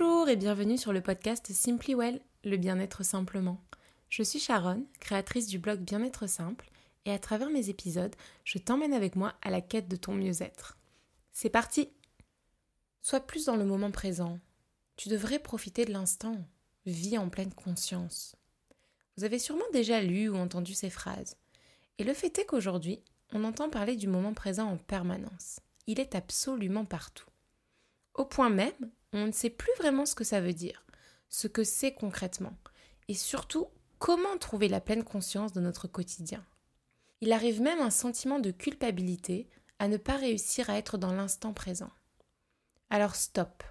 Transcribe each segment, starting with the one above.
Bonjour et bienvenue sur le podcast Simply Well, le bien-être simplement. Je suis Sharon, créatrice du blog Bien-être simple, et à travers mes épisodes, je t'emmène avec moi à la quête de ton mieux-être. C'est parti Sois plus dans le moment présent. Tu devrais profiter de l'instant. Vis en pleine conscience. Vous avez sûrement déjà lu ou entendu ces phrases. Et le fait est qu'aujourd'hui, on entend parler du moment présent en permanence. Il est absolument partout. Au point même, on ne sait plus vraiment ce que ça veut dire, ce que c'est concrètement, et surtout comment trouver la pleine conscience de notre quotidien. Il arrive même un sentiment de culpabilité à ne pas réussir à être dans l'instant présent. Alors stop,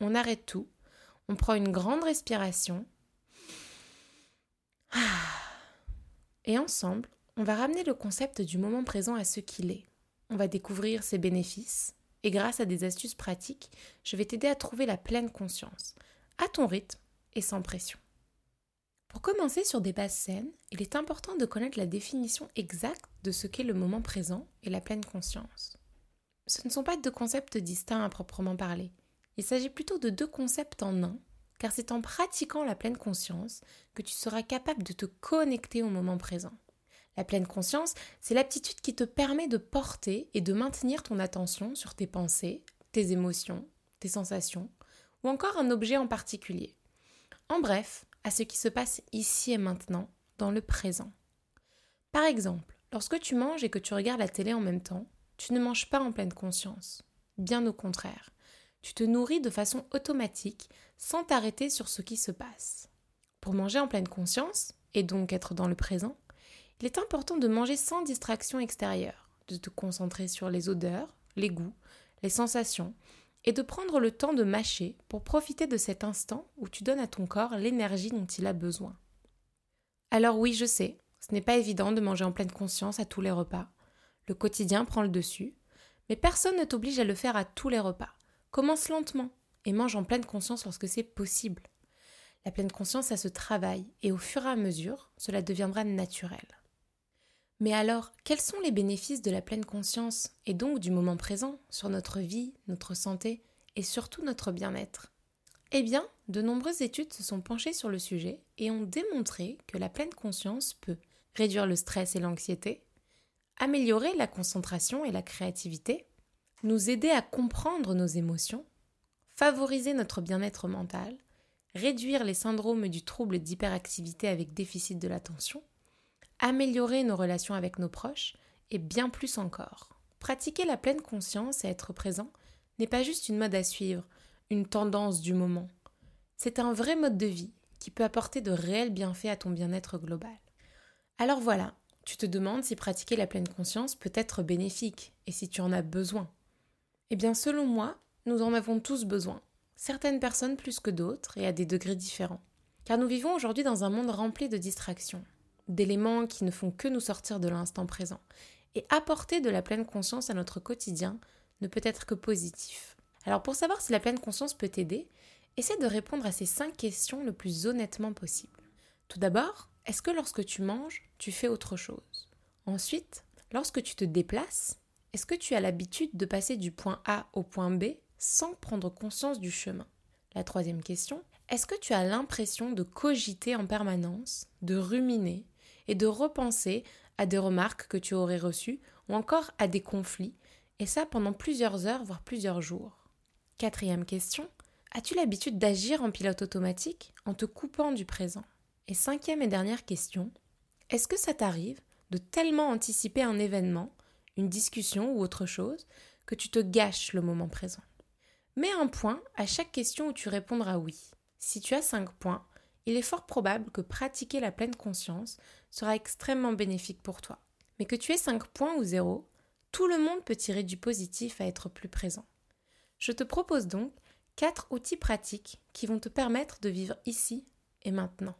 on arrête tout, on prend une grande respiration, et ensemble, on va ramener le concept du moment présent à ce qu'il est. On va découvrir ses bénéfices, et grâce à des astuces pratiques, je vais t'aider à trouver la pleine conscience, à ton rythme et sans pression. Pour commencer sur des bases saines, il est important de connaître la définition exacte de ce qu'est le moment présent et la pleine conscience. Ce ne sont pas deux concepts distincts à proprement parler. Il s'agit plutôt de deux concepts en un, car c'est en pratiquant la pleine conscience que tu seras capable de te connecter au moment présent. La pleine conscience, c'est l'aptitude qui te permet de porter et de maintenir ton attention sur tes pensées, tes émotions, tes sensations, ou encore un objet en particulier. En bref, à ce qui se passe ici et maintenant, dans le présent. Par exemple, lorsque tu manges et que tu regardes la télé en même temps, tu ne manges pas en pleine conscience. Bien au contraire, tu te nourris de façon automatique sans t'arrêter sur ce qui se passe. Pour manger en pleine conscience, et donc être dans le présent, il est important de manger sans distraction extérieure, de te concentrer sur les odeurs, les goûts, les sensations, et de prendre le temps de mâcher pour profiter de cet instant où tu donnes à ton corps l'énergie dont il a besoin. Alors oui, je sais, ce n'est pas évident de manger en pleine conscience à tous les repas. Le quotidien prend le dessus, mais personne ne t'oblige à le faire à tous les repas. Commence lentement et mange en pleine conscience lorsque c'est possible. La pleine conscience, ça se travaille et au fur et à mesure, cela deviendra naturel. Mais alors, quels sont les bénéfices de la pleine conscience et donc du moment présent sur notre vie, notre santé et surtout notre bien-être? Eh bien, de nombreuses études se sont penchées sur le sujet et ont démontré que la pleine conscience peut réduire le stress et l'anxiété, améliorer la concentration et la créativité, nous aider à comprendre nos émotions, favoriser notre bien-être mental, réduire les syndromes du trouble d'hyperactivité avec déficit de l'attention, améliorer nos relations avec nos proches et bien plus encore. Pratiquer la pleine conscience et être présent n'est pas juste une mode à suivre, une tendance du moment. C'est un vrai mode de vie qui peut apporter de réels bienfaits à ton bien-être global. Alors voilà, tu te demandes si pratiquer la pleine conscience peut être bénéfique et si tu en as besoin. Eh bien selon moi, nous en avons tous besoin, certaines personnes plus que d'autres et à des degrés différents. Car nous vivons aujourd'hui dans un monde rempli de distractions d'éléments qui ne font que nous sortir de l'instant présent. Et apporter de la pleine conscience à notre quotidien ne peut être que positif. Alors pour savoir si la pleine conscience peut t'aider, essaie de répondre à ces cinq questions le plus honnêtement possible. Tout d'abord, est-ce que lorsque tu manges, tu fais autre chose? Ensuite, lorsque tu te déplaces, est-ce que tu as l'habitude de passer du point A au point B sans prendre conscience du chemin? La troisième question, est-ce que tu as l'impression de cogiter en permanence, de ruminer, et de repenser à des remarques que tu aurais reçues ou encore à des conflits, et ça pendant plusieurs heures, voire plusieurs jours. Quatrième question, as-tu l'habitude d'agir en pilote automatique en te coupant du présent? Et cinquième et dernière question, est-ce que ça t'arrive de tellement anticiper un événement, une discussion ou autre chose, que tu te gâches le moment présent? Mets un point à chaque question où tu répondras oui. Si tu as cinq points, il est fort probable que pratiquer la pleine conscience sera extrêmement bénéfique pour toi. Mais que tu aies 5 points ou 0, tout le monde peut tirer du positif à être plus présent. Je te propose donc 4 outils pratiques qui vont te permettre de vivre ici et maintenant.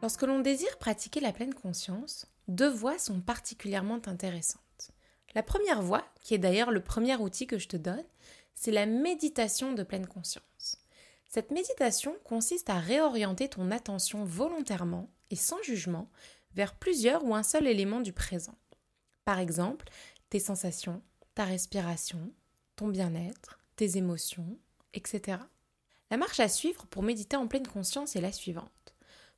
Lorsque l'on désire pratiquer la pleine conscience, deux voies sont particulièrement intéressantes. La première voie, qui est d'ailleurs le premier outil que je te donne, c'est la méditation de pleine conscience. Cette méditation consiste à réorienter ton attention volontairement et sans jugement vers plusieurs ou un seul élément du présent. Par exemple, tes sensations, ta respiration, ton bien-être, tes émotions, etc. La marche à suivre pour méditer en pleine conscience est la suivante.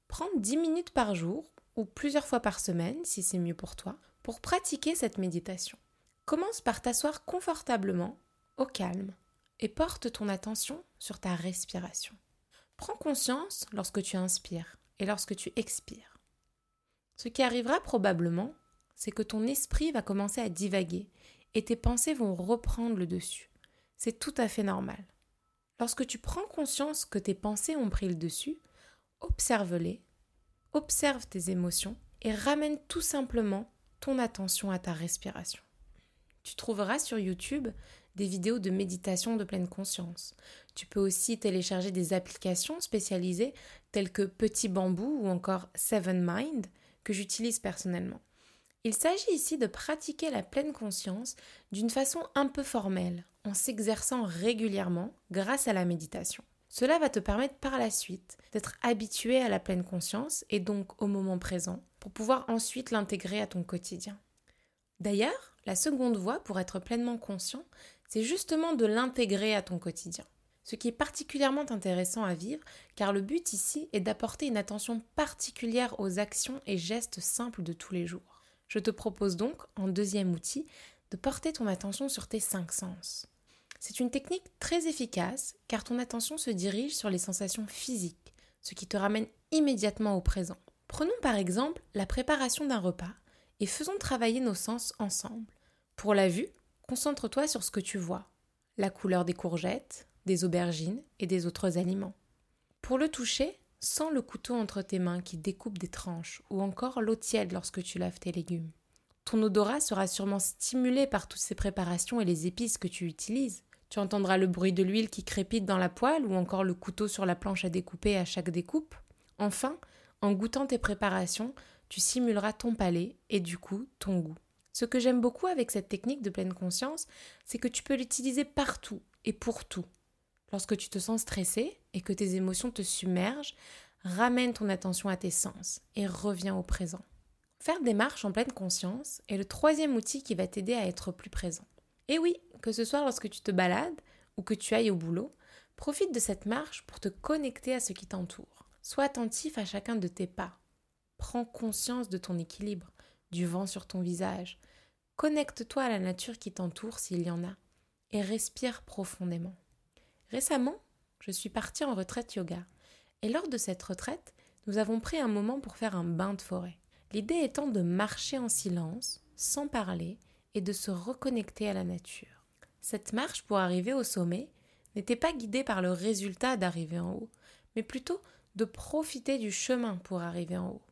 Prends 10 minutes par jour ou plusieurs fois par semaine, si c'est mieux pour toi, pour pratiquer cette méditation. Commence par t'asseoir confortablement, au calme, et porte ton attention sur ta respiration. Prends conscience lorsque tu inspires et lorsque tu expires. Ce qui arrivera probablement, c'est que ton esprit va commencer à divaguer et tes pensées vont reprendre le dessus. C'est tout à fait normal. Lorsque tu prends conscience que tes pensées ont pris le dessus, observe-les, observe tes émotions et ramène tout simplement ton attention à ta respiration. Tu trouveras sur YouTube des vidéos de méditation de pleine conscience. Tu peux aussi télécharger des applications spécialisées telles que Petit Bambou ou encore Seven Mind que j'utilise personnellement. Il s'agit ici de pratiquer la pleine conscience d'une façon un peu formelle, en s'exerçant régulièrement grâce à la méditation. Cela va te permettre par la suite d'être habitué à la pleine conscience et donc au moment présent pour pouvoir ensuite l'intégrer à ton quotidien. D'ailleurs, la seconde voie pour être pleinement conscient, c'est justement de l'intégrer à ton quotidien. Ce qui est particulièrement intéressant à vivre car le but ici est d'apporter une attention particulière aux actions et gestes simples de tous les jours. Je te propose donc, en deuxième outil, de porter ton attention sur tes cinq sens. C'est une technique très efficace car ton attention se dirige sur les sensations physiques, ce qui te ramène immédiatement au présent. Prenons par exemple la préparation d'un repas faisons travailler nos sens ensemble. Pour la vue, concentre-toi sur ce que tu vois, la couleur des courgettes, des aubergines et des autres aliments. Pour le toucher, sens le couteau entre tes mains qui découpe des tranches ou encore l'eau tiède lorsque tu laves tes légumes. Ton odorat sera sûrement stimulé par toutes ces préparations et les épices que tu utilises. Tu entendras le bruit de l'huile qui crépite dans la poêle ou encore le couteau sur la planche à découper à chaque découpe. Enfin, en goûtant tes préparations, tu simuleras ton palais et du coup ton goût. Ce que j'aime beaucoup avec cette technique de pleine conscience, c'est que tu peux l'utiliser partout et pour tout. Lorsque tu te sens stressé et que tes émotions te submergent, ramène ton attention à tes sens et reviens au présent. Faire des marches en pleine conscience est le troisième outil qui va t'aider à être plus présent. Et oui, que ce soit lorsque tu te balades ou que tu ailles au boulot, profite de cette marche pour te connecter à ce qui t'entoure. Sois attentif à chacun de tes pas. Prends conscience de ton équilibre, du vent sur ton visage. Connecte-toi à la nature qui t'entoure s'il y en a et respire profondément. Récemment, je suis partie en retraite yoga et lors de cette retraite, nous avons pris un moment pour faire un bain de forêt. L'idée étant de marcher en silence, sans parler et de se reconnecter à la nature. Cette marche pour arriver au sommet n'était pas guidée par le résultat d'arriver en haut, mais plutôt de profiter du chemin pour arriver en haut.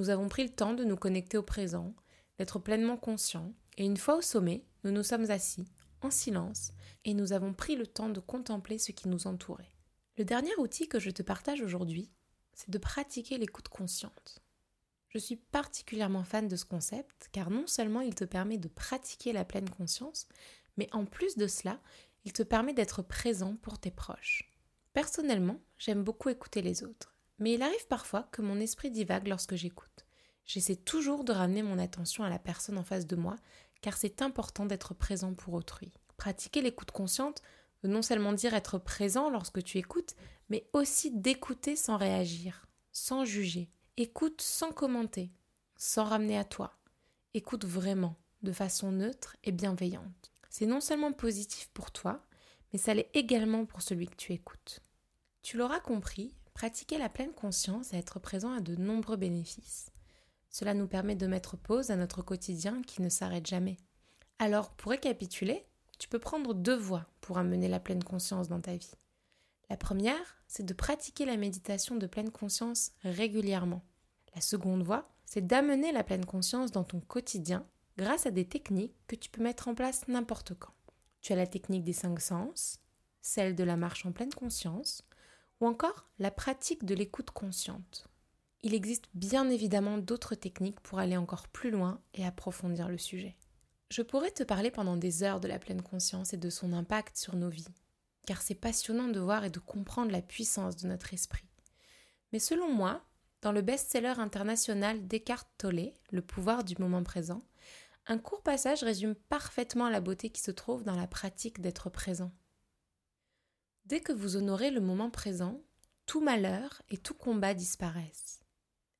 Nous avons pris le temps de nous connecter au présent, d'être pleinement conscients, et une fois au sommet, nous nous sommes assis, en silence, et nous avons pris le temps de contempler ce qui nous entourait. Le dernier outil que je te partage aujourd'hui, c'est de pratiquer l'écoute consciente. Je suis particulièrement fan de ce concept car non seulement il te permet de pratiquer la pleine conscience, mais en plus de cela, il te permet d'être présent pour tes proches. Personnellement, j'aime beaucoup écouter les autres, mais il arrive parfois que mon esprit divague lorsque j'écoute. J'essaie toujours de ramener mon attention à la personne en face de moi car c'est important d'être présent pour autrui. Pratiquer l'écoute consciente veut non seulement dire être présent lorsque tu écoutes, mais aussi d'écouter sans réagir, sans juger, Écoute sans commenter, sans ramener à toi. Écoute vraiment, de façon neutre et bienveillante. C'est non seulement positif pour toi, mais ça l'est également pour celui que tu écoutes. Tu l'auras compris, pratiquer la pleine conscience et être présent a de nombreux bénéfices. Cela nous permet de mettre pause à notre quotidien qui ne s'arrête jamais. Alors, pour récapituler, tu peux prendre deux voies pour amener la pleine conscience dans ta vie. La première, c'est de pratiquer la méditation de pleine conscience régulièrement. La seconde voie, c'est d'amener la pleine conscience dans ton quotidien grâce à des techniques que tu peux mettre en place n'importe quand. Tu as la technique des cinq sens, celle de la marche en pleine conscience, ou encore la pratique de l'écoute consciente. Il existe bien évidemment d'autres techniques pour aller encore plus loin et approfondir le sujet. Je pourrais te parler pendant des heures de la pleine conscience et de son impact sur nos vies, car c'est passionnant de voir et de comprendre la puissance de notre esprit. Mais selon moi, dans le best-seller international d'Eckhart Tolle, Le pouvoir du moment présent, Un court passage résume parfaitement la beauté qui se trouve dans la pratique d'être présent. Dès que vous honorez le moment présent, tout malheur et tout combat disparaissent,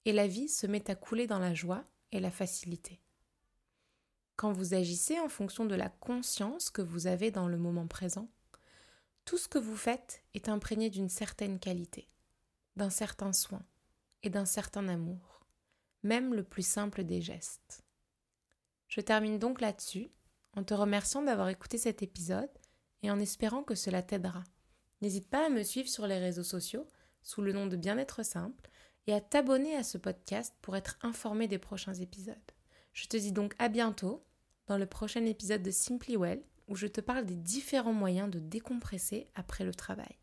et la vie se met à couler dans la joie et la facilité. Quand vous agissez en fonction de la conscience que vous avez dans le moment présent, tout ce que vous faites est imprégné d'une certaine qualité, d'un certain soin et d'un certain amour, même le plus simple des gestes. Je termine donc là-dessus, en te remerciant d'avoir écouté cet épisode et en espérant que cela t'aidera. N'hésite pas à me suivre sur les réseaux sociaux sous le nom de Bien-être simple et à t'abonner à ce podcast pour être informé des prochains épisodes. Je te dis donc à bientôt dans le prochain épisode de Simply Well où je te parle des différents moyens de décompresser après le travail.